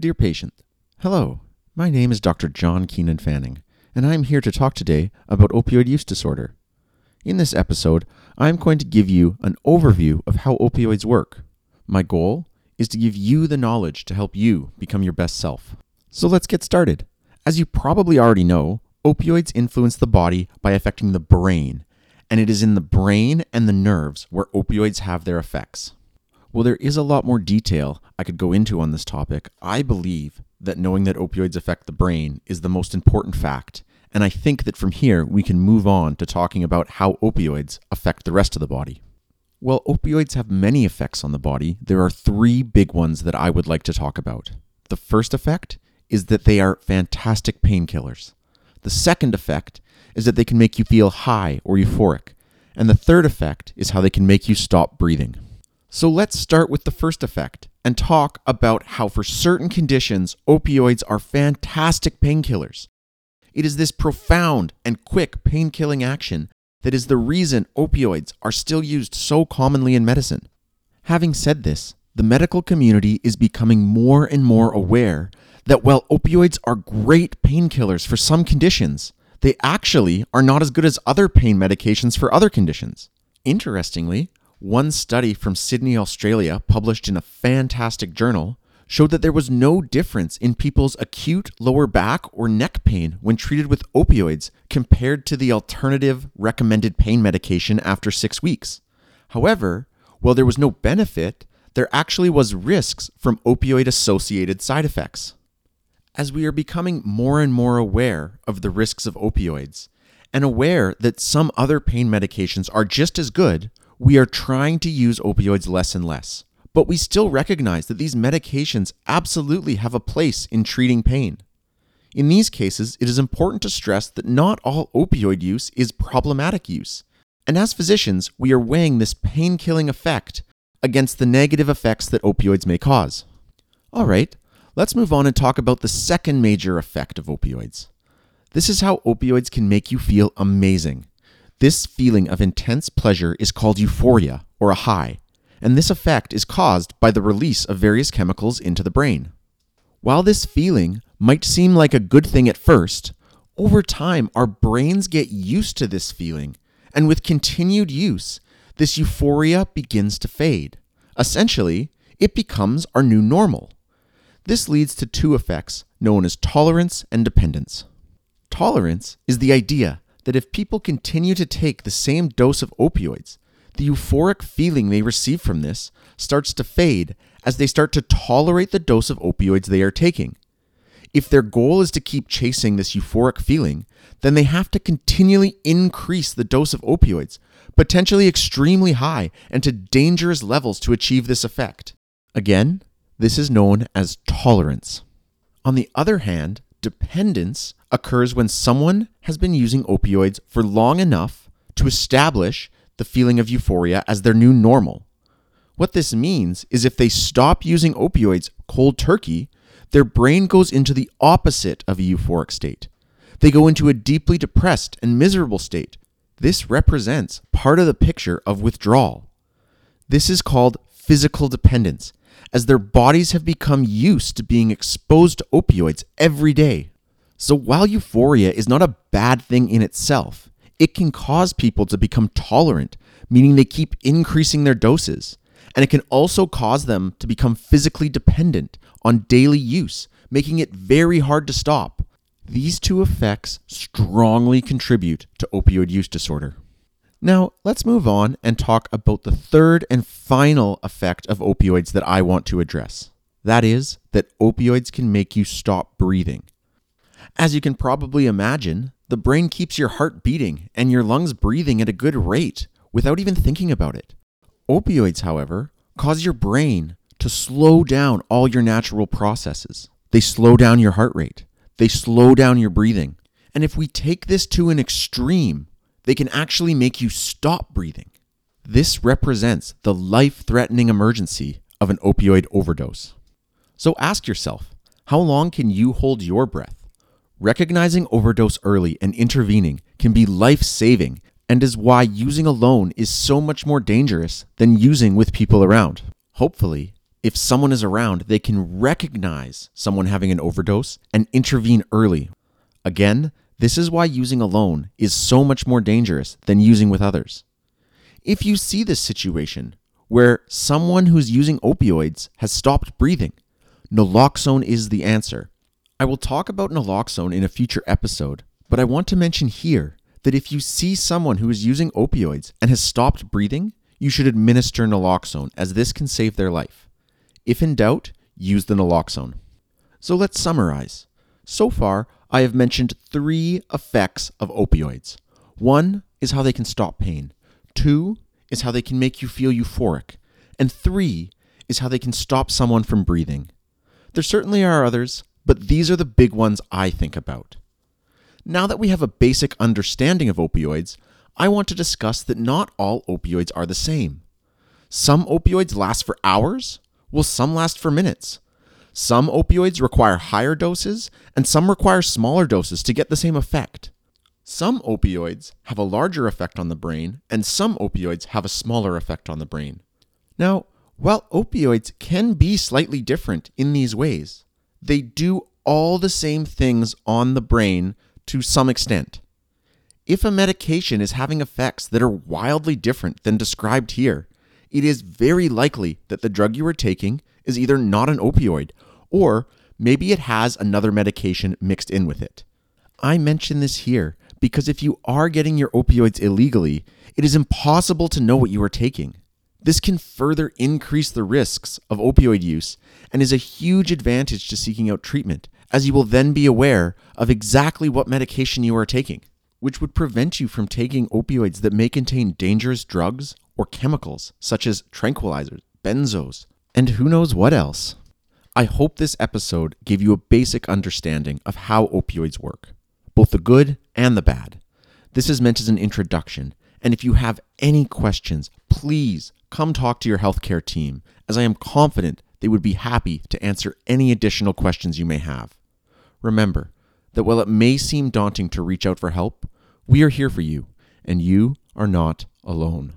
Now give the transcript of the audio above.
Dear patient, hello. My name is Dr. John Keenan Fanning, and I am here to talk today about opioid use disorder. In this episode, I am going to give you an overview of how opioids work. My goal is to give you the knowledge to help you become your best self. So let's get started. As you probably already know, opioids influence the body by affecting the brain, and it is in the brain and the nerves where opioids have their effects. While there is a lot more detail I could go into on this topic, I believe that knowing that opioids affect the brain is the most important fact, and I think that from here we can move on to talking about how opioids affect the rest of the body. While opioids have many effects on the body, there are three big ones that I would like to talk about. The first effect is that they are fantastic painkillers. The second effect is that they can make you feel high or euphoric. And the third effect is how they can make you stop breathing. So let's start with the first effect and talk about how, for certain conditions, opioids are fantastic painkillers. It is this profound and quick pain killing action that is the reason opioids are still used so commonly in medicine. Having said this, the medical community is becoming more and more aware that while opioids are great painkillers for some conditions, they actually are not as good as other pain medications for other conditions. Interestingly, one study from Sydney, Australia, published in a fantastic journal, showed that there was no difference in people's acute lower back or neck pain when treated with opioids compared to the alternative recommended pain medication after six weeks. However, while there was no benefit, there actually was risks from opioid associated side effects. As we are becoming more and more aware of the risks of opioids and aware that some other pain medications are just as good, we are trying to use opioids less and less. But we still recognize that these medications absolutely have a place in treating pain. In these cases, it is important to stress that not all opioid use is problematic use. And as physicians, we are weighing this pain killing effect against the negative effects that opioids may cause. All right, let's move on and talk about the second major effect of opioids. This is how opioids can make you feel amazing. This feeling of intense pleasure is called euphoria or a high, and this effect is caused by the release of various chemicals into the brain. While this feeling might seem like a good thing at first, over time our brains get used to this feeling, and with continued use, this euphoria begins to fade. Essentially, it becomes our new normal. This leads to two effects known as tolerance and dependence. Tolerance is the idea that if people continue to take the same dose of opioids, the euphoric feeling they receive from this starts to fade as they start to tolerate the dose of opioids they are taking. If their goal is to keep chasing this euphoric feeling, then they have to continually increase the dose of opioids, potentially extremely high and to dangerous levels to achieve this effect. Again, this is known as tolerance. On the other hand, dependence occurs when someone has been using opioids for long enough to establish the feeling of euphoria as their new normal. What this means is if they stop using opioids cold turkey, their brain goes into the opposite of a euphoric state. They go into a deeply depressed and miserable state. This represents part of the picture of withdrawal. This is called physical dependence, as their bodies have become used to being exposed to opioids every day. So while euphoria is not a bad thing in itself, it can cause people to become tolerant, meaning they keep increasing their doses. And it can also cause them to become physically dependent on daily use, making it very hard to stop. These two effects strongly contribute to opioid use disorder. Now, let's move on and talk about the third and final effect of opioids that I want to address. That is, that opioids can make you stop breathing. As you can probably imagine, the brain keeps your heart beating and your lungs breathing at a good rate without even thinking about it. Opioids, however, cause your brain to slow down all your natural processes. They slow down your heart rate, they slow down your breathing. And if we take this to an extreme, they can actually make you stop breathing. This represents the life threatening emergency of an opioid overdose. So ask yourself how long can you hold your breath? Recognizing overdose early and intervening can be life saving and is why using alone is so much more dangerous than using with people around. Hopefully, If someone is around, they can recognize someone having an overdose and intervene early. Again, this is why using alone is so much more dangerous than using with others. If you see this situation where someone who's using opioids has stopped breathing, naloxone is the answer. I will talk about naloxone in a future episode, but I want to mention here that if you see someone who is using opioids and has stopped breathing, you should administer naloxone as this can save their life. If in doubt, use the naloxone. So let's summarize. So far, I have mentioned three effects of opioids. One is how they can stop pain. Two is how they can make you feel euphoric. And three is how they can stop someone from breathing. There certainly are others, but these are the big ones I think about. Now that we have a basic understanding of opioids, I want to discuss that not all opioids are the same. Some opioids last for hours, while some last for minutes. Some opioids require higher doses, and some require smaller doses to get the same effect. Some opioids have a larger effect on the brain, and some opioids have a smaller effect on the brain. Now, while opioids can be slightly different in these ways, they do all the same things on the brain to some extent. If a medication is having effects that are wildly different than described here, it is very likely that the drug you are taking is either not an opioid or maybe it has another medication mixed in with it. I mention this here because if you are getting your opioids illegally, it is impossible to know what you are taking. This can further increase the risks of opioid use and is a huge advantage to seeking out treatment, as you will then be aware of exactly what medication you are taking, which would prevent you from taking opioids that may contain dangerous drugs or chemicals such as tranquilizers, benzos, and who knows what else. I hope this episode gave you a basic understanding of how opioids work, both the good and the bad. This is meant as an introduction, and if you have any questions, please come talk to your healthcare team, as I am confident they would be happy to answer any additional questions you may have. Remember that while it may seem daunting to reach out for help, we are here for you, and you are not alone.